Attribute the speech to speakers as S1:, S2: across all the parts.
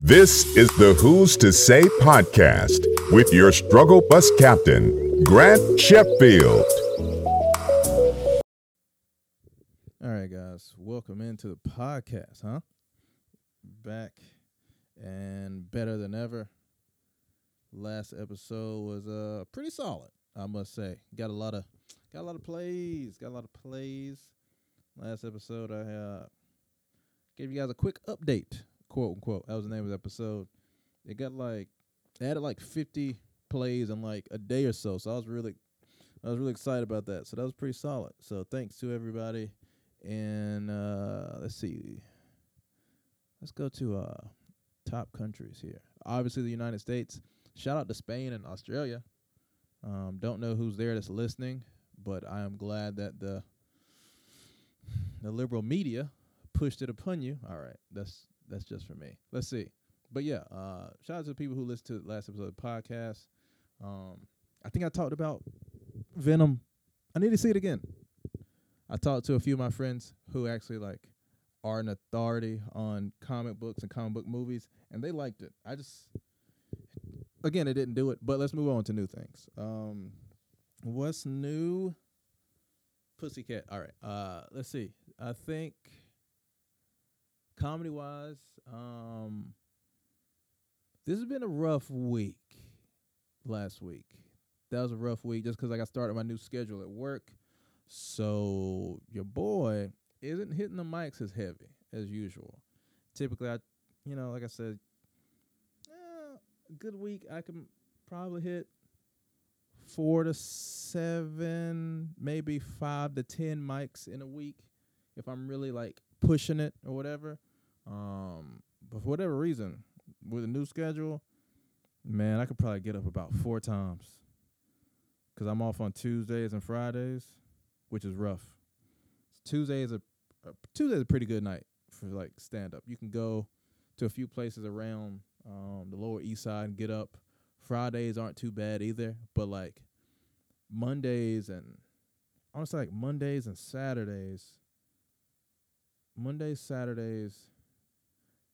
S1: This is the Who's to Say podcast with your struggle bus captain, Grant Sheffield.
S2: All right, guys, welcome into the podcast, huh? Back and better than ever. Last episode was uh pretty solid, I must say. Got a lot of got a lot of plays, got a lot of plays. Last episode I uh gave you guys a quick update, quote unquote. That was the name of the episode. It got like it added like 50 plays in like a day or so. So I was really I was really excited about that. So that was pretty solid. So thanks to everybody and uh, let's see. Let's go to uh, top countries here. Obviously, the United States. Shout out to Spain and Australia. Um, don't know who's there that's listening, but I am glad that the the liberal media pushed it upon you. All right, that's that's just for me. Let's see. But yeah, uh, shout out to the people who listened to the last episode of the podcast. Um, I think I talked about Venom. I need to see it again. I talked to a few of my friends who actually like are an authority on comic books and comic book movies, and they liked it. I just, again, it didn't do it. But let's move on to new things. Um, what's new? Pussycat. All right. Uh, let's see. I think comedy wise, um, this has been a rough week. Last week, that was a rough week just because I got started my new schedule at work. So your boy isn't hitting the mics as heavy as usual. Typically, I, you know, like I said, eh, a good week I can probably hit four to seven, maybe five to ten mics in a week if I'm really like pushing it or whatever. Um, but for whatever reason, with a new schedule, man, I could probably get up about four times because I'm off on Tuesdays and Fridays which is rough. Tuesday is a, a Tuesday is a pretty good night for like stand up. You can go to a few places around um, the Lower East Side and get up. Fridays aren't too bad either, but like Mondays and honestly like Mondays and Saturdays, Mondays, Saturdays,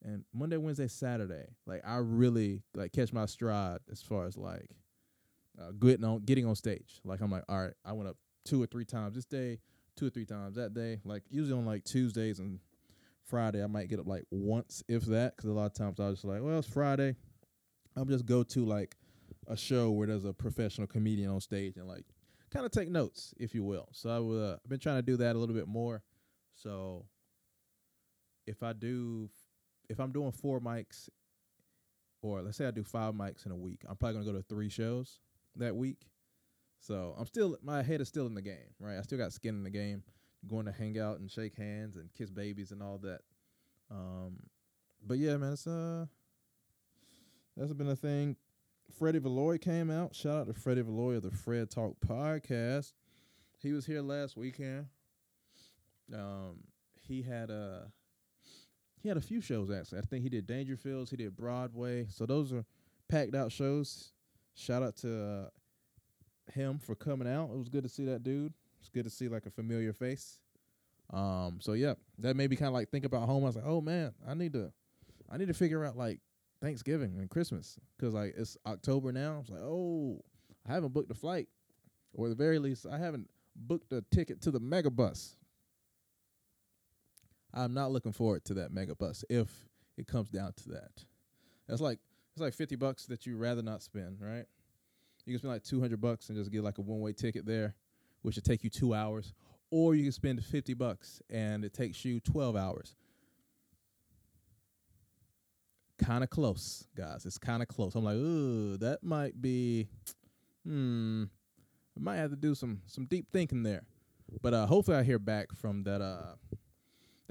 S2: and Monday, Wednesday, Saturday, like I really like catch my stride as far as like uh, getting on getting on stage. Like I'm like, all right, I went up two or three times this day, two or three times that day. Like usually on like Tuesdays and Friday, I might get up like once, if that, because a lot of times I was just like, well, it's Friday. I'll just go to like a show where there's a professional comedian on stage and like kind of take notes, if you will. So I would, uh, I've been trying to do that a little bit more. So if I do, if I'm doing four mics, or let's say I do five mics in a week, I'm probably gonna go to three shows that week. So I'm still my head is still in the game, right? I still got skin in the game. going to hang out and shake hands and kiss babies and all that. Um, but yeah, man, it's uh, that's been a thing. Freddie Valoy came out. Shout out to Freddie Valoy of the Fred Talk podcast. He was here last weekend. Um, he had a he had a few shows actually. I think he did Dangerfields, he did Broadway. So those are packed out shows. Shout out to uh, him for coming out. It was good to see that dude. It's good to see like a familiar face. Um, so yeah, that made me kind of like think about home. I was like, oh man, I need to, I need to figure out like Thanksgiving and Christmas because like it's October now. I was like, oh, I haven't booked a flight, or at the very least, I haven't booked a ticket to the mega bus. I'm not looking forward to that mega bus if it comes down to that. That's like it's like fifty bucks that you'd rather not spend, right? You can spend like 200 bucks and just get like a one way ticket there, which would take you two hours. Or you can spend 50 bucks and it takes you 12 hours. Kind of close, guys. It's kind of close. I'm like, ooh, that might be, hmm, I might have to do some some deep thinking there. But uh, hopefully, I hear back from that uh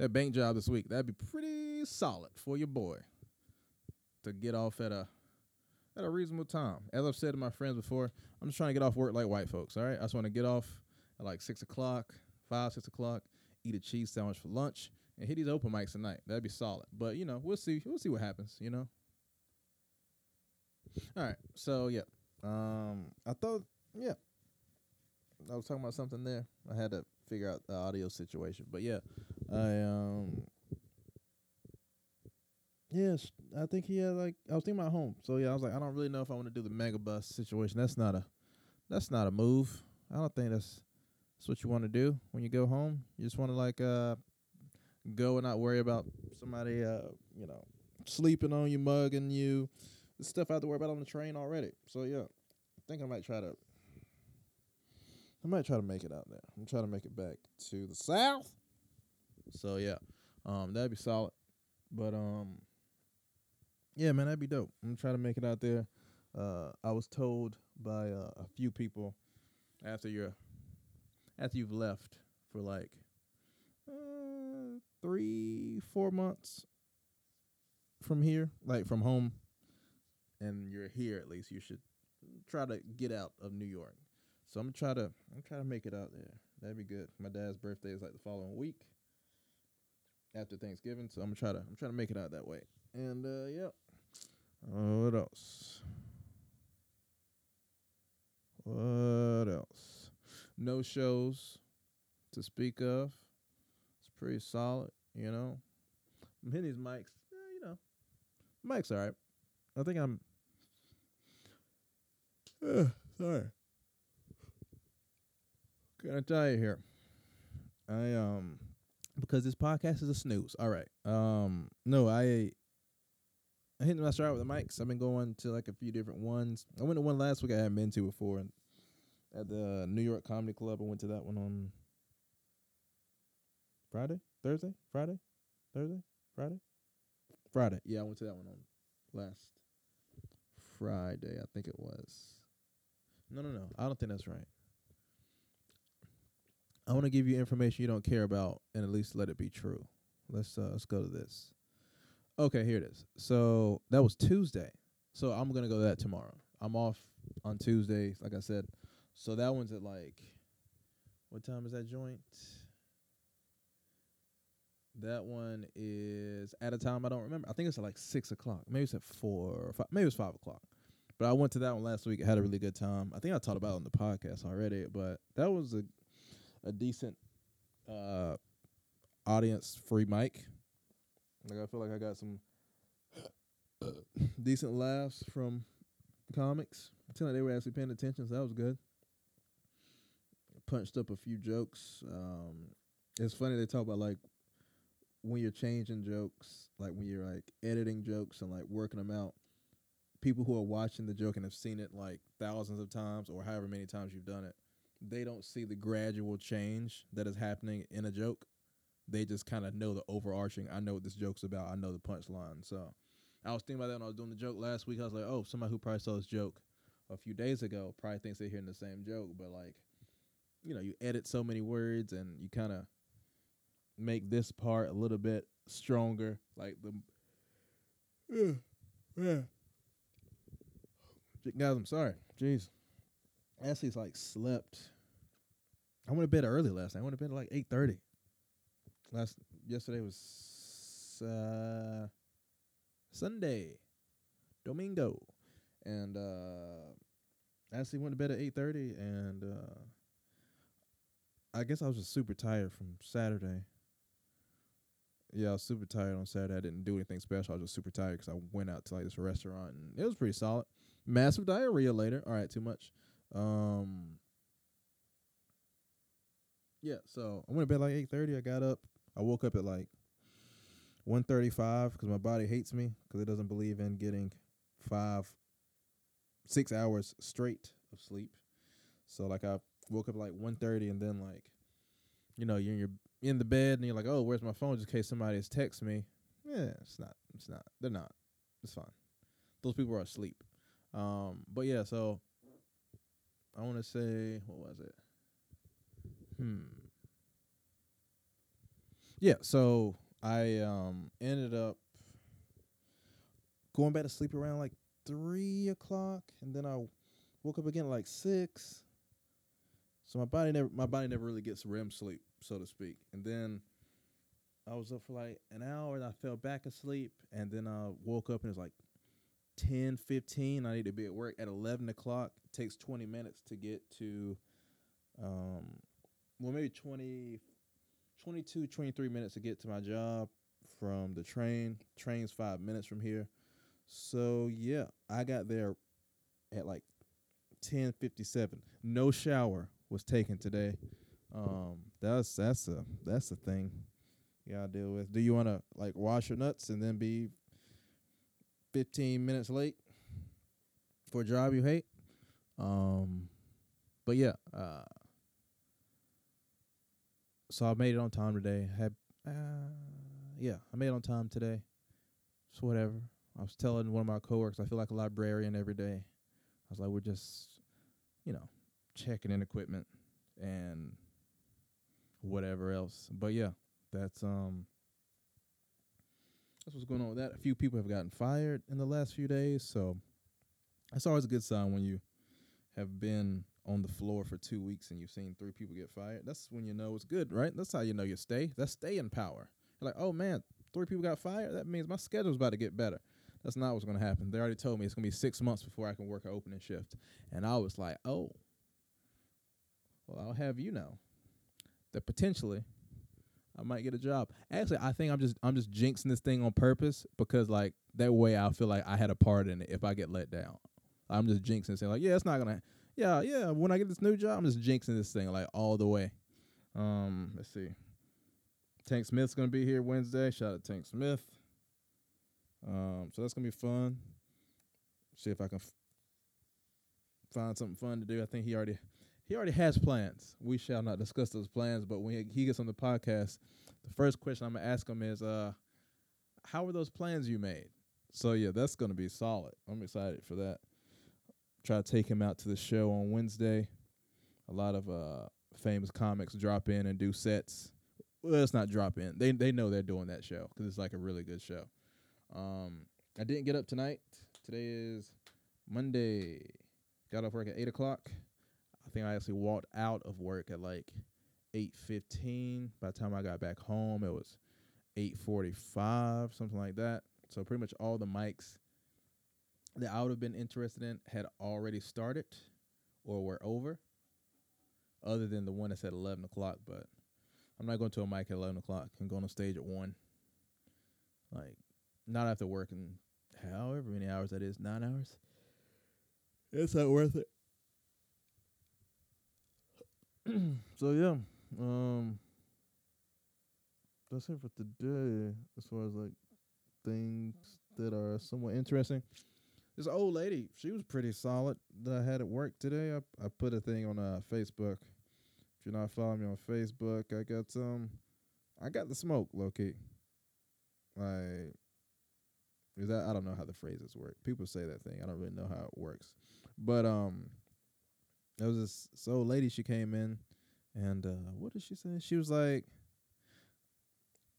S2: that bank job this week. That'd be pretty solid for your boy to get off at a at a reasonable time. As I've said to my friends before, I'm just trying to get off work like white folks. All right, I just want to get off at like six o'clock, five, six o'clock, eat a cheese sandwich for lunch, and hit these open mics tonight. That'd be solid. But you know, we'll see. We'll see what happens. You know. All right. So yeah, um, I thought yeah, I was talking about something there. I had to figure out the audio situation, but yeah, I um. Yes, I think he had like I was thinking about home. So yeah, I was like, I don't really know if I want to do the mega bus situation. That's not a that's not a move. I don't think that's that's what you want to do when you go home. You just want to like uh go and not worry about somebody uh you know sleeping on you, mugging you. The stuff I have to worry about on the train already. So yeah, I think I might try to. I might try to make it out there. I'm trying to make it back to the south. So yeah, um, that'd be solid. But um, yeah, man, that'd be dope. I'm gonna try to make it out there. Uh, I was told by uh, a few people after you're after you've left for like uh, three, four months from here, like from home, and you're here at least, you should try to get out of New York. So I'm gonna try to I'm try to make it out there. That'd be good. My dad's birthday is like the following week after Thanksgiving, so I'm gonna try to I'm trying to make it out that way. And uh yeah. Uh, what else? What else? No shows to speak of. It's pretty solid, you know. These mics, eh, you know. Mic's all right. I think I'm. Uh, sorry. Can I tell you here? I um because this podcast is a snooze. All right. Um no, I I hit my stride with the mics. I've been going to like a few different ones. I went to one last week I hadn't been to before and at the New York Comedy Club. I went to that one on Friday? Thursday? Friday? Thursday? Friday? Friday. Yeah, I went to that one on last Friday, I think it was. No, no, no. I don't think that's right. I want to give you information you don't care about and at least let it be true. Let's uh, let's go to this. Okay, here it is. So that was Tuesday. So I'm gonna go to that tomorrow. I'm off on Tuesday, like I said. So that one's at like what time is that joint? That one is at a time I don't remember. I think it's at like six o'clock. Maybe it's at four or five. Maybe it's five o'clock. But I went to that one last week. I had a really good time. I think I talked about it on the podcast already. But that was a a decent uh audience free mic. Like I feel like I got some decent laughs from comics. Feel like they were actually paying attention, so that was good. Punched up a few jokes. Um, it's funny they talk about like when you're changing jokes, like when you're like editing jokes and like working them out. People who are watching the joke and have seen it like thousands of times or however many times you've done it, they don't see the gradual change that is happening in a joke. They just kind of know the overarching. I know what this joke's about. I know the punchline. So I was thinking about that when I was doing the joke last week. I was like, oh, somebody who probably saw this joke a few days ago probably thinks they're hearing the same joke, but like, you know, you edit so many words and you kind of make this part a little bit stronger. Like the, yeah, yeah. Guys, I'm sorry. Jeez. Ashley's like slept. I went to bed early last night. I went to bed at like eight thirty. Last yesterday was uh, Sunday, Domingo, and uh, Ashley went to bed at eight thirty, and uh, I guess I was just super tired from Saturday. Yeah, I was super tired on Saturday. I didn't do anything special. I was just super tired because I went out to like this restaurant and it was pretty solid. Massive diarrhea later. All right, too much. Um, yeah, so I went to bed like eight thirty. I got up. I woke up at like one thirty five because my body hates me because it doesn't believe in getting five, six hours straight of sleep. So like I woke up like one thirty and then like, you know, you're in your in the bed and you're like, oh, where's my phone? Just in case somebody has text me. Yeah, it's not. It's not. They're not. It's fine. Those people are asleep. Um, but yeah, so I want to say what was it? Hmm. Yeah, so I um ended up going back to sleep around like three o'clock, and then I woke up again at like six. So my body never my body never really gets REM sleep, so to speak. And then I was up for like an hour, and I fell back asleep, and then I woke up and it was like 10, 15. I need to be at work at eleven o'clock. It takes twenty minutes to get to um well maybe 20 22 23 minutes to get to my job from the train train's five minutes from here So yeah, I got there at like ten fifty seven. No shower was taken today. Um, that's that's a that's a thing you gotta deal with. Do you want to like wash your nuts and then be fifteen minutes late for a job you hate? Um, but yeah, uh, so I made it on time today. Had uh, yeah, I made it on time today. So whatever. I was telling one of my coworkers I feel like a librarian every day. I was like, we're just, you know, checking in equipment and whatever else. But yeah, that's um that's what's going on with that. A few people have gotten fired in the last few days, so that's always a good sign when you have been on the floor for two weeks and you've seen three people get fired. That's when you know it's good, right? That's how you know you stay. That's staying power. You're like, oh man, three people got fired. That means my schedule's about to get better. That's not what's going to happen. They already told me it's going to be six months before I can work an opening shift. And I was like, oh, well, I'll have you know that potentially I might get a job. Actually, I think I'm just I'm just jinxing this thing on purpose because like that way I feel like I had a part in it if I get let down. I'm just jinxing saying like, yeah, it's not gonna yeah, yeah, when I get this new job, I'm just jinxing this thing like all the way. Um, let's see. Tank Smith's gonna be here Wednesday. Shout out to Tank Smith. Um, so that's gonna be fun. See if I can f- find something fun to do. I think he already he already has plans. We shall not discuss those plans, but when he gets on the podcast, the first question I'm gonna ask him is, uh, how were those plans you made? So yeah, that's gonna be solid. I'm excited for that. Try to take him out to the show on Wednesday. A lot of uh famous comics drop in and do sets. Well, it's not drop in. They they know they're doing that show because it's like a really good show. Um, I didn't get up tonight. Today is Monday. Got off work at eight o'clock. I think I actually walked out of work at like eight fifteen. By the time I got back home, it was eight forty five, something like that. So pretty much all the mics that I would have been interested in had already started or were over. Other than the one that's at eleven o'clock, but I'm not going to a mic at eleven o'clock. I'm going on stage at one. Like, not after working however many hours that is, nine hours. It's not worth it. so yeah, um, that's it for today. As far as like things that are somewhat interesting, this old lady, she was pretty solid that I had at work today. I I put a thing on uh Facebook. If you're not following me on Facebook, I got some. I got the smoke, low key. Like, is that I don't know how the phrases work. People say that thing. I don't really know how it works, but um there was this, this old lady. She came in, and uh, what did she say? She was like,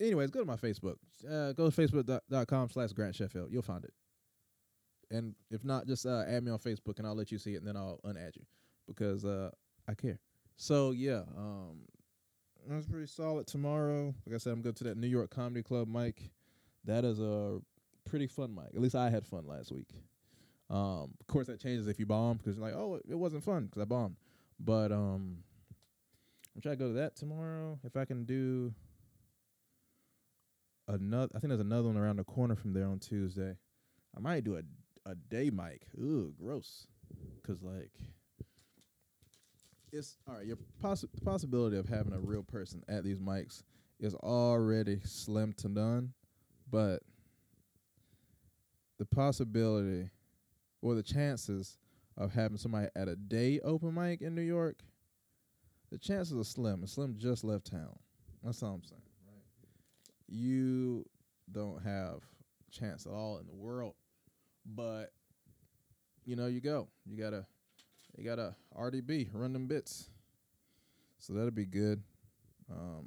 S2: anyways, go to my Facebook. Uh, go to facebook.com slash Grant Sheffield. You'll find it. And if not, just uh, add me on Facebook, and I'll let you see it, and then I'll unadd you because uh, I care. So yeah, um, that's pretty solid. Tomorrow, like I said, I'm going to that New York Comedy Club mic. That is a pretty fun mic. At least I had fun last week. Um, of course, that changes if you bomb because you're like, oh, it wasn't fun because I bombed. But um, I'm trying to go to that tomorrow. If I can do another, I think there's another one around the corner from there on Tuesday. I might do a a day mic. Ooh, gross. Cause like, it's all right. Your possi- possibility of having a real person at these mics is already slim to none, but the possibility or the chances of having somebody at a day open mic in New York, the chances are slim. And Slim just left town. That's all I'm saying. Right? You don't have chance at all in the world, but you know you go. You gotta, you gotta RDB run them bits. So that'll be good. Um,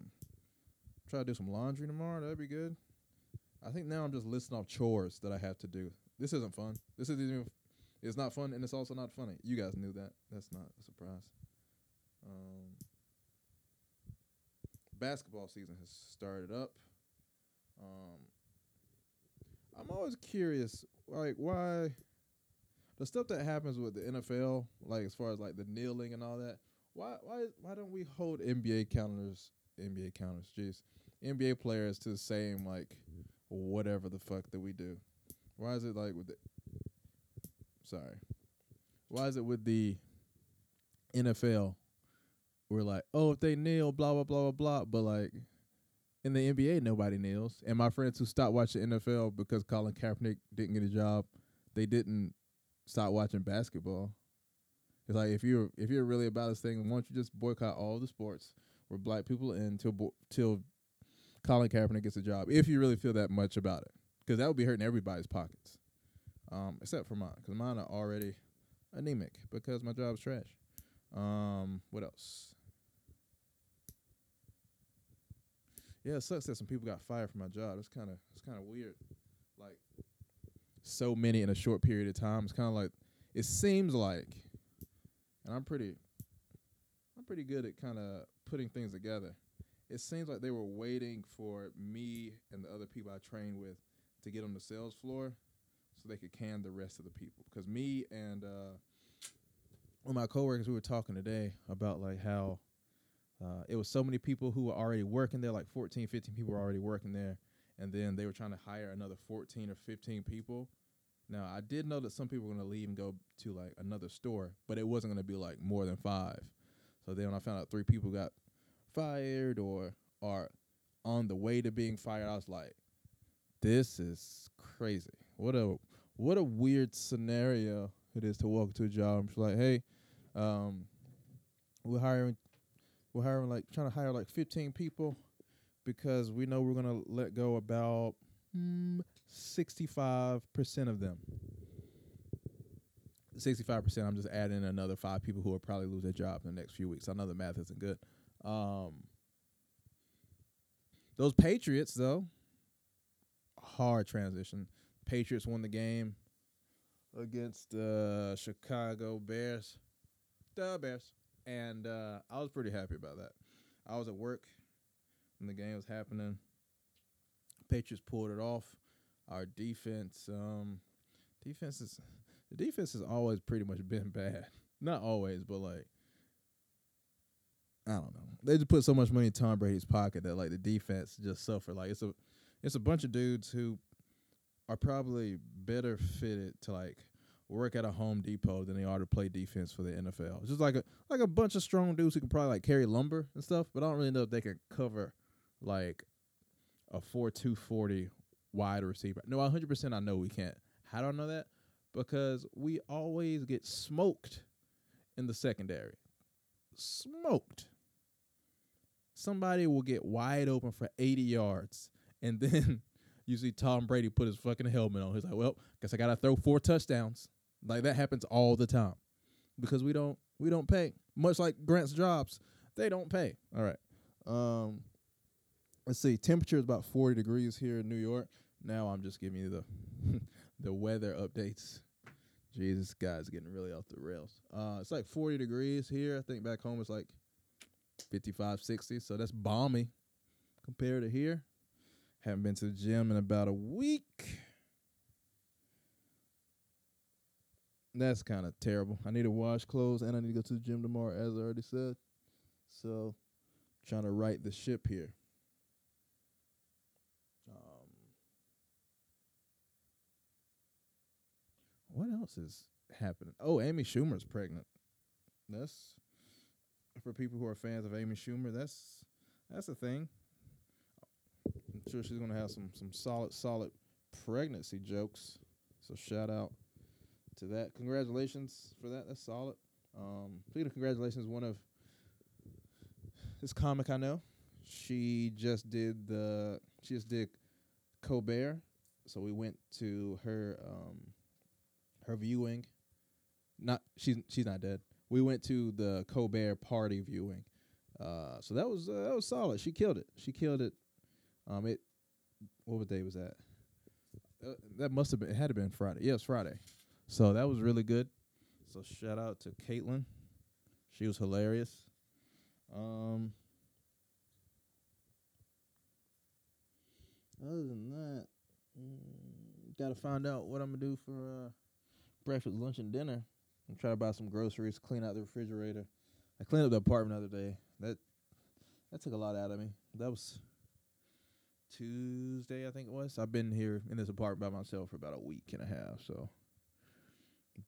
S2: try to do some laundry tomorrow. That'd be good. I think now I'm just listing off chores that I have to do. This isn't fun. This isn't even it's not fun, and it's also not funny. You guys knew that. That's not a surprise. Um, basketball season has started up. Um, I'm always curious, like why the stuff that happens with the NFL, like as far as like the kneeling and all that. Why why why don't we hold NBA counters, NBA counters, jeez, NBA players to the same like whatever the fuck that we do? Why is it like with the sorry. Why is it with the NFL we're like, oh, if they kneel, blah blah blah blah blah, but like in the NBA nobody kneels. And my friends who stopped watching NFL because Colin Kaepernick didn't get a job, they didn't stop watching basketball. It's like if you're if you're really about this thing, why don't you just boycott all the sports where black people in till bo- till Colin Kaepernick gets a job? If you really feel that much about it, because that would be hurting everybody's pockets, um, except for mine, because mine are already anemic because my job's trash. Um, what else? Yeah, it sucks that some people got fired from my job. It's kind of it's kind of weird. Like so many in a short period of time. It's kind of like it seems like, and I'm pretty, I'm pretty good at kind of putting things together. It seems like they were waiting for me and the other people I trained with to get on the sales floor, so they could can the rest of the people. Because me and uh, one of my coworkers, we were talking today about like how uh, it was so many people who were already working there, like 14, 15 people were already working there, and then they were trying to hire another 14 or 15 people. Now, I did know that some people were going to leave and go to like another store, but it wasn't going to be like more than five. So then when I found out three people got fired or are on the way to being fired, I was like, this is crazy. What a what a weird scenario it is to walk to a job and be like, hey, um, we're hiring we're hiring like trying to hire like 15 people because we know we're gonna let go about mm, 65% of them. 65%, I'm just adding another five people who will probably lose their job in the next few weeks. I know the math isn't good. Um, those Patriots, though, hard transition. Patriots won the game against the uh, Chicago Bears. The Bears and uh, I was pretty happy about that. I was at work when the game was happening. Patriots pulled it off. Our defense, um, defense is the defense has always pretty much been bad. Not always, but like I don't know. They just put so much money in Tom Brady's pocket that like the defense just suffered. Like it's a it's a bunch of dudes who are probably better fitted to like work at a Home Depot than they are to play defense for the NFL. It's just like a like a bunch of strong dudes who can probably like carry lumber and stuff, but I don't really know if they can cover like a four two forty wide receiver. No, hundred percent I know we can't. How do I know that? Because we always get smoked in the secondary. Smoked. Somebody will get wide open for 80 yards and then you see Tom Brady put his fucking helmet on. He's like, "Well, guess I got to throw four touchdowns." Like that happens all the time because we don't we don't pay. Much like Grant's jobs, they don't pay. All right. Um, let's see. Temperature is about 40 degrees here in New York. Now I'm just giving you the the weather updates. Jesus, guys, getting really off the rails. Uh, it's like 40 degrees here. I think back home it's like 55, 60. So that's balmy compared to here. Haven't been to the gym in about a week. That's kind of terrible. I need to wash clothes and I need to go to the gym tomorrow, as I already said. So, trying to right the ship here. Um, what else is happening? Oh, Amy Schumer's pregnant. That's for people who are fans of Amy Schumer. That's that's a thing. I'm sure she's gonna have some some solid solid pregnancy jokes. So shout out to that. Congratulations for that. That's solid. Um, speaking of congratulations, one of this comic I know, she just did the she just did Colbert, so we went to her um her viewing. Not she's she's not dead. We went to the Colbert party viewing. Uh, so that was uh, that was solid. She killed it. She killed it. Um, it what day was that? Uh, that must have been. It had to been Friday. Was Friday. So that was really good. So shout out to Caitlin. She was hilarious. Um, other than that, mm, got to find out what I'm gonna do for uh, breakfast, lunch, and dinner. I'm trying to buy some groceries, clean out the refrigerator. I cleaned up the apartment the other day. That that took a lot out of me. That was Tuesday, I think it was. I've been here in this apartment by myself for about a week and a half, so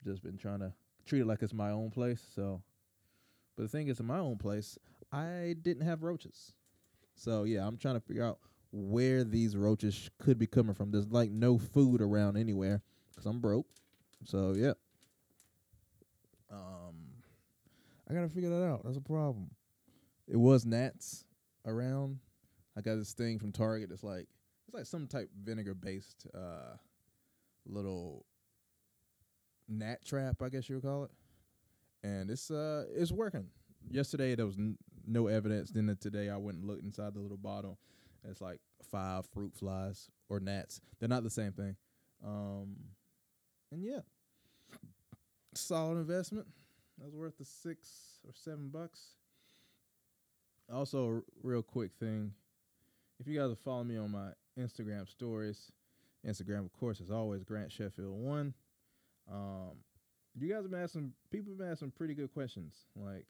S2: just been trying to treat it like it's my own place. So, but the thing is, in my own place, I didn't have roaches. So yeah, I'm trying to figure out where these roaches sh- could be coming from. There's like no food around anywhere because I'm broke. So yeah. Um, I gotta figure that out. That's a problem. It was gnats around. I got this thing from Target. It's like it's like some type vinegar based uh little gnat trap, I guess you would call it. And it's uh it's working. Yesterday there was n- no evidence. Then today I went and looked inside the little bottle. It's like five fruit flies or gnats. They're not the same thing. Um, and yeah, solid investment. That was worth the six or seven bucks. Also, a r- real quick thing. If you guys are following me on my Instagram stories, Instagram, of course, is always Grant Sheffield one. Um, you guys have been asking people have been asking pretty good questions. Like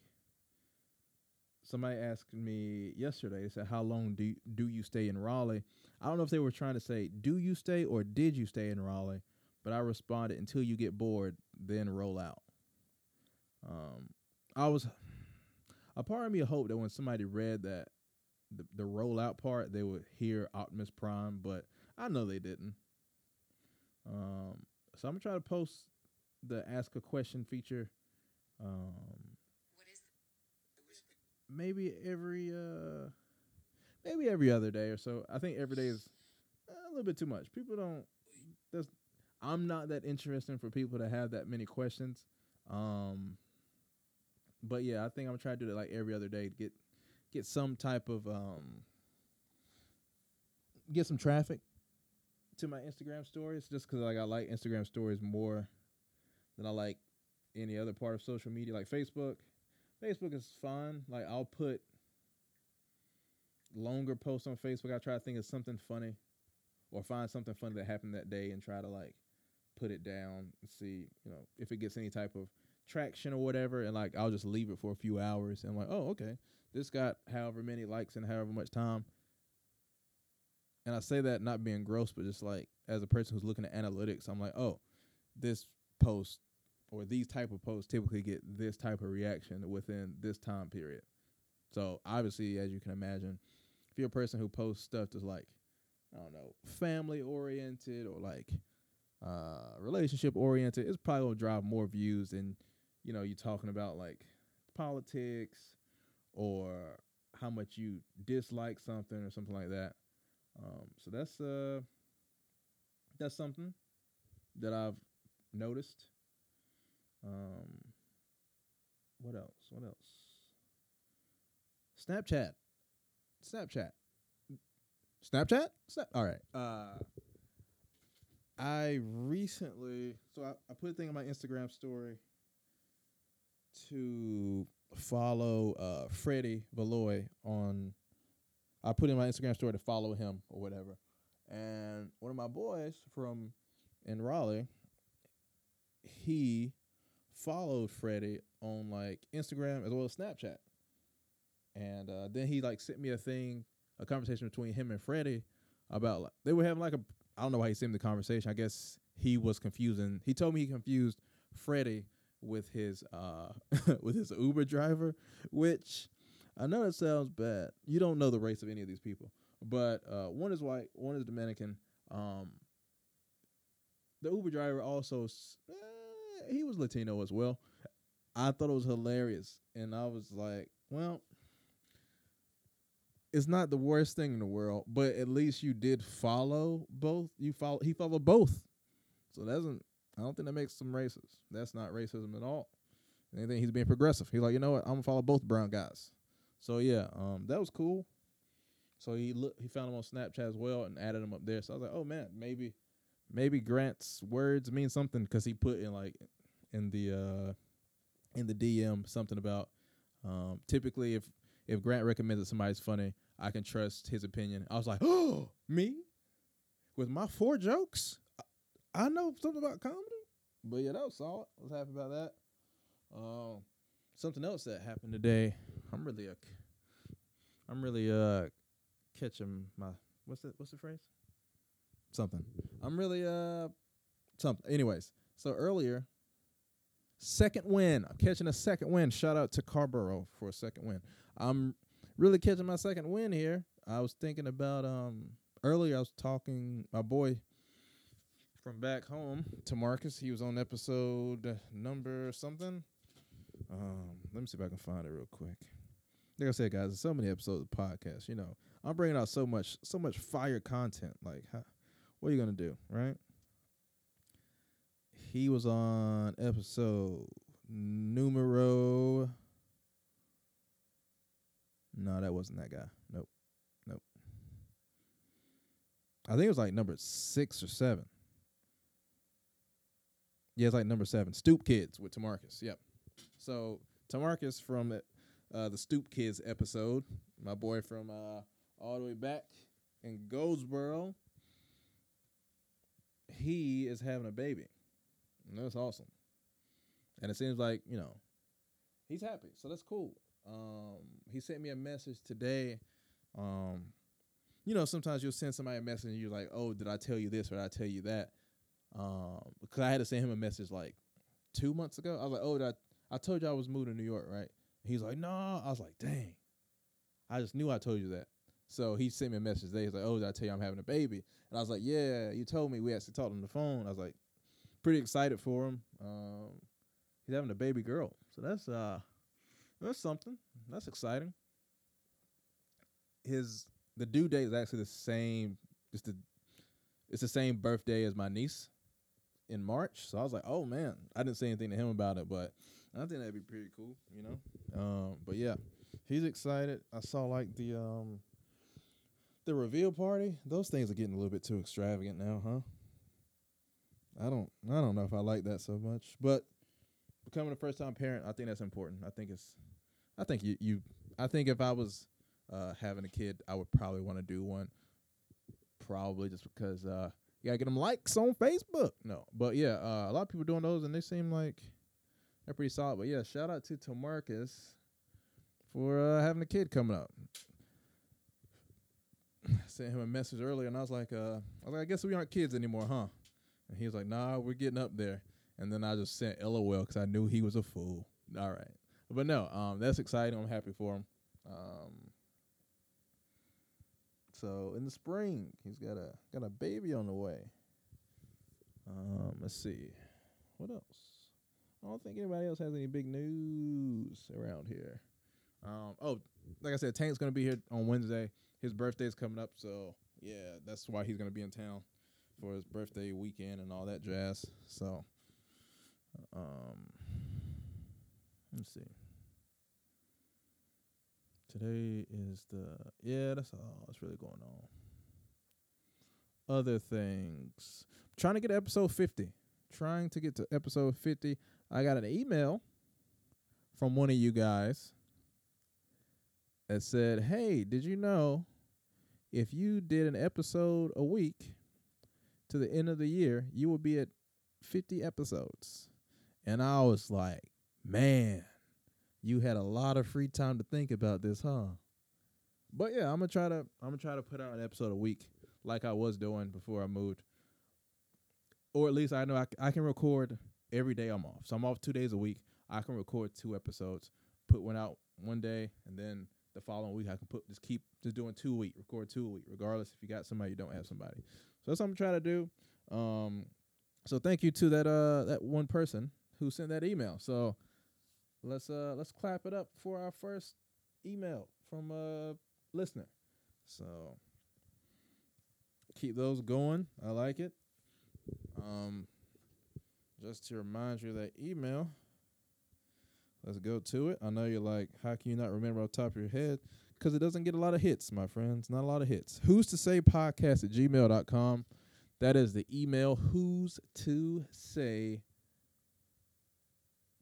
S2: somebody asked me yesterday, they said, How long do you, do you stay in Raleigh? I don't know if they were trying to say, Do you stay or did you stay in Raleigh? But I responded, Until you get bored, then roll out. Um, I was a part of me hoped that when somebody read that the the rollout part, they would hear Optimus Prime, but I know they didn't. Um, so I'm gonna try to post the ask a question feature. Um, maybe every uh, maybe every other day or so. I think every day is a little bit too much. People don't. There's, I'm not that interesting for people to have that many questions. Um, but yeah, I think I'm gonna try to do it like every other day to get get some type of um get some traffic to my Instagram stories just 'cause like I like Instagram stories more than I like any other part of social media like Facebook. Facebook is fun. Like I'll put longer posts on Facebook. I try to think of something funny or find something funny that happened that day and try to like put it down and see, you know, if it gets any type of traction or whatever and like I'll just leave it for a few hours and I'm like, "Oh, okay. This got however many likes and however much time." And I say that not being gross, but just like as a person who's looking at analytics, I'm like, "Oh, this post or these type of posts typically get this type of reaction within this time period. So obviously, as you can imagine, if you're a person who posts stuff that's like, I don't know, family oriented or like uh relationship oriented, it's probably gonna drive more views than, you know, You're talking about like politics or how much you dislike something or something like that. Um so that's uh that's something that I've noticed. Um, what else? What else? Snapchat. Snapchat. Snapchat? Snap. All right. Uh, I recently, so I, I put a thing on my Instagram story to follow uh, Freddie Valoy on. I put in my Instagram story to follow him or whatever, and one of my boys from in Raleigh, he followed Freddie on like Instagram as well as Snapchat. And uh, then he like sent me a thing, a conversation between him and Freddie about like, they were having like a I don't know why he sent me the conversation. I guess he was confusing. He told me he confused Freddie with his uh with his Uber driver, which I know that sounds bad. You don't know the race of any of these people, but uh, one is white, one is Dominican. Um, the Uber driver also eh, he was Latino as well. I thought it was hilarious, and I was like, well, it's not the worst thing in the world, but at least you did follow both. You follow he followed both, so that doesn't. I don't think that makes them racist. That's not racism at all. Think he's being progressive. He's like, you know what? I'm gonna follow both brown guys. So yeah, um, that was cool. So he look, he found him on Snapchat as well and added him up there. So I was like, oh man, maybe maybe Grant's words mean something because he put in like in the uh in the DM something about um typically if if Grant recommends that somebody's funny, I can trust his opinion. I was like, oh, me with my four jokes, I, I know something about comedy. But yeah, that was solid. I was happy about that. Um, something else that happened today. I'm really uh, I'm really uh catching my what's the what's the phrase? Something. I'm really uh something. Anyways, so earlier, second win. I'm catching a second win. Shout out to Carborough for a second win. I'm really catching my second win here. I was thinking about um earlier. I was talking my boy from back home Tamarcus. He was on episode number something. Um, let me see if I can find it real quick. Like I said, guys, so many episodes of podcasts. You know, I'm bringing out so much, so much fire content. Like, how, what are you gonna do, right? He was on episode numero. No, that wasn't that guy. Nope, nope. I think it was like number six or seven. Yeah, it's like number seven. Stoop Kids with Tamarcus. Yep. So Tamarcus from uh, the Stoop Kids episode, my boy from uh, all the way back in Goldsboro, he is having a baby. And that's awesome. And it seems like, you know, he's happy. So that's cool. Um, he sent me a message today. Um, you know, sometimes you'll send somebody a message and you're like, oh, did I tell you this or did I tell you that? Um, because I had to send him a message like two months ago. I was like, oh, I, I told you I was moving to New York, right? He's like, no. I was like, dang. I just knew I told you that. So he sent me a message today. He's like, oh, did I tell you I'm having a baby? And I was like, yeah, you told me. We actually talked on the phone. I was like, pretty excited for him. Um, he's having a baby girl. So that's uh that's something. That's exciting. His the due date is actually the same. It's the it's the same birthday as my niece in March. So I was like, oh man, I didn't say anything to him about it, but I think that'd be pretty cool, you know. Um, but yeah, he's excited. I saw like the um the reveal party. Those things are getting a little bit too extravagant now, huh? I don't I don't know if I like that so much, but becoming a first time parent, I think that's important. I think it's I think you you I think if I was uh, having a kid, I would probably want to do one. Probably just because uh, you gotta get them likes on Facebook. No, but yeah, uh, a lot of people doing those, and they seem like they're pretty solid. But yeah, shout out to Tamarcus for uh, having a kid coming up. Sent him a message earlier, and I was like, uh, I was like, I guess we aren't kids anymore, huh? And he was like, Nah, we're getting up there. And then I just sent LOL because I knew he was a fool. All right, but no, um, that's exciting. I'm happy for him. Um, so in the spring, he's got a got a baby on the way. Um, let's see, what else? I don't think anybody else has any big news around here. Um, oh, like I said, Tank's gonna be here on Wednesday. His birthday's coming up, so yeah, that's why he's gonna be in town for his birthday weekend and all that jazz. So, um, let's see. Today is the yeah, that's all that's really going on. Other things. trying to get to episode fifty. Trying to get to episode fifty. I got an email from one of you guys that said, Hey, did you know if you did an episode a week to the end of the year, you would be at 50 episodes? And I was like, Man, you had a lot of free time to think about this, huh? But yeah, I'm gonna try to I'm gonna try to put out an episode a week like I was doing before I moved, or at least I know I, I can record every day I'm off. So I'm off two days a week. I can record two episodes, put one out one day, and then the following week I can put just keep just doing two a week, record two a week, regardless if you got somebody, you don't have somebody. So that's what I'm trying to do. Um, so thank you to that uh that one person who sent that email. So let's uh let's clap it up for our first email from a listener. So keep those going. I like it. Um just to remind you that email. Let's go to it. I know you're like, how can you not remember off top of your head? Because it doesn't get a lot of hits, my friends. Not a lot of hits. Who's to say podcast at gmail.com. That is the email. Who's to say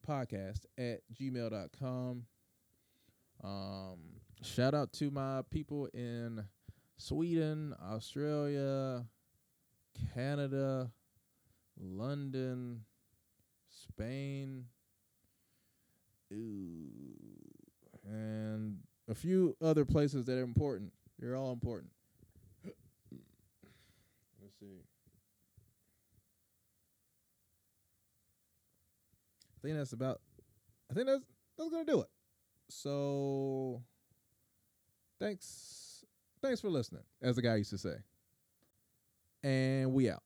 S2: podcast at gmail.com. Um, shout out to my people in Sweden, Australia, Canada, London, Spain, and a few other places that are important. They're all important. Let's see. I think that's about. I think that's that's gonna do it. So, thanks, thanks for listening, as the guy used to say. And we out.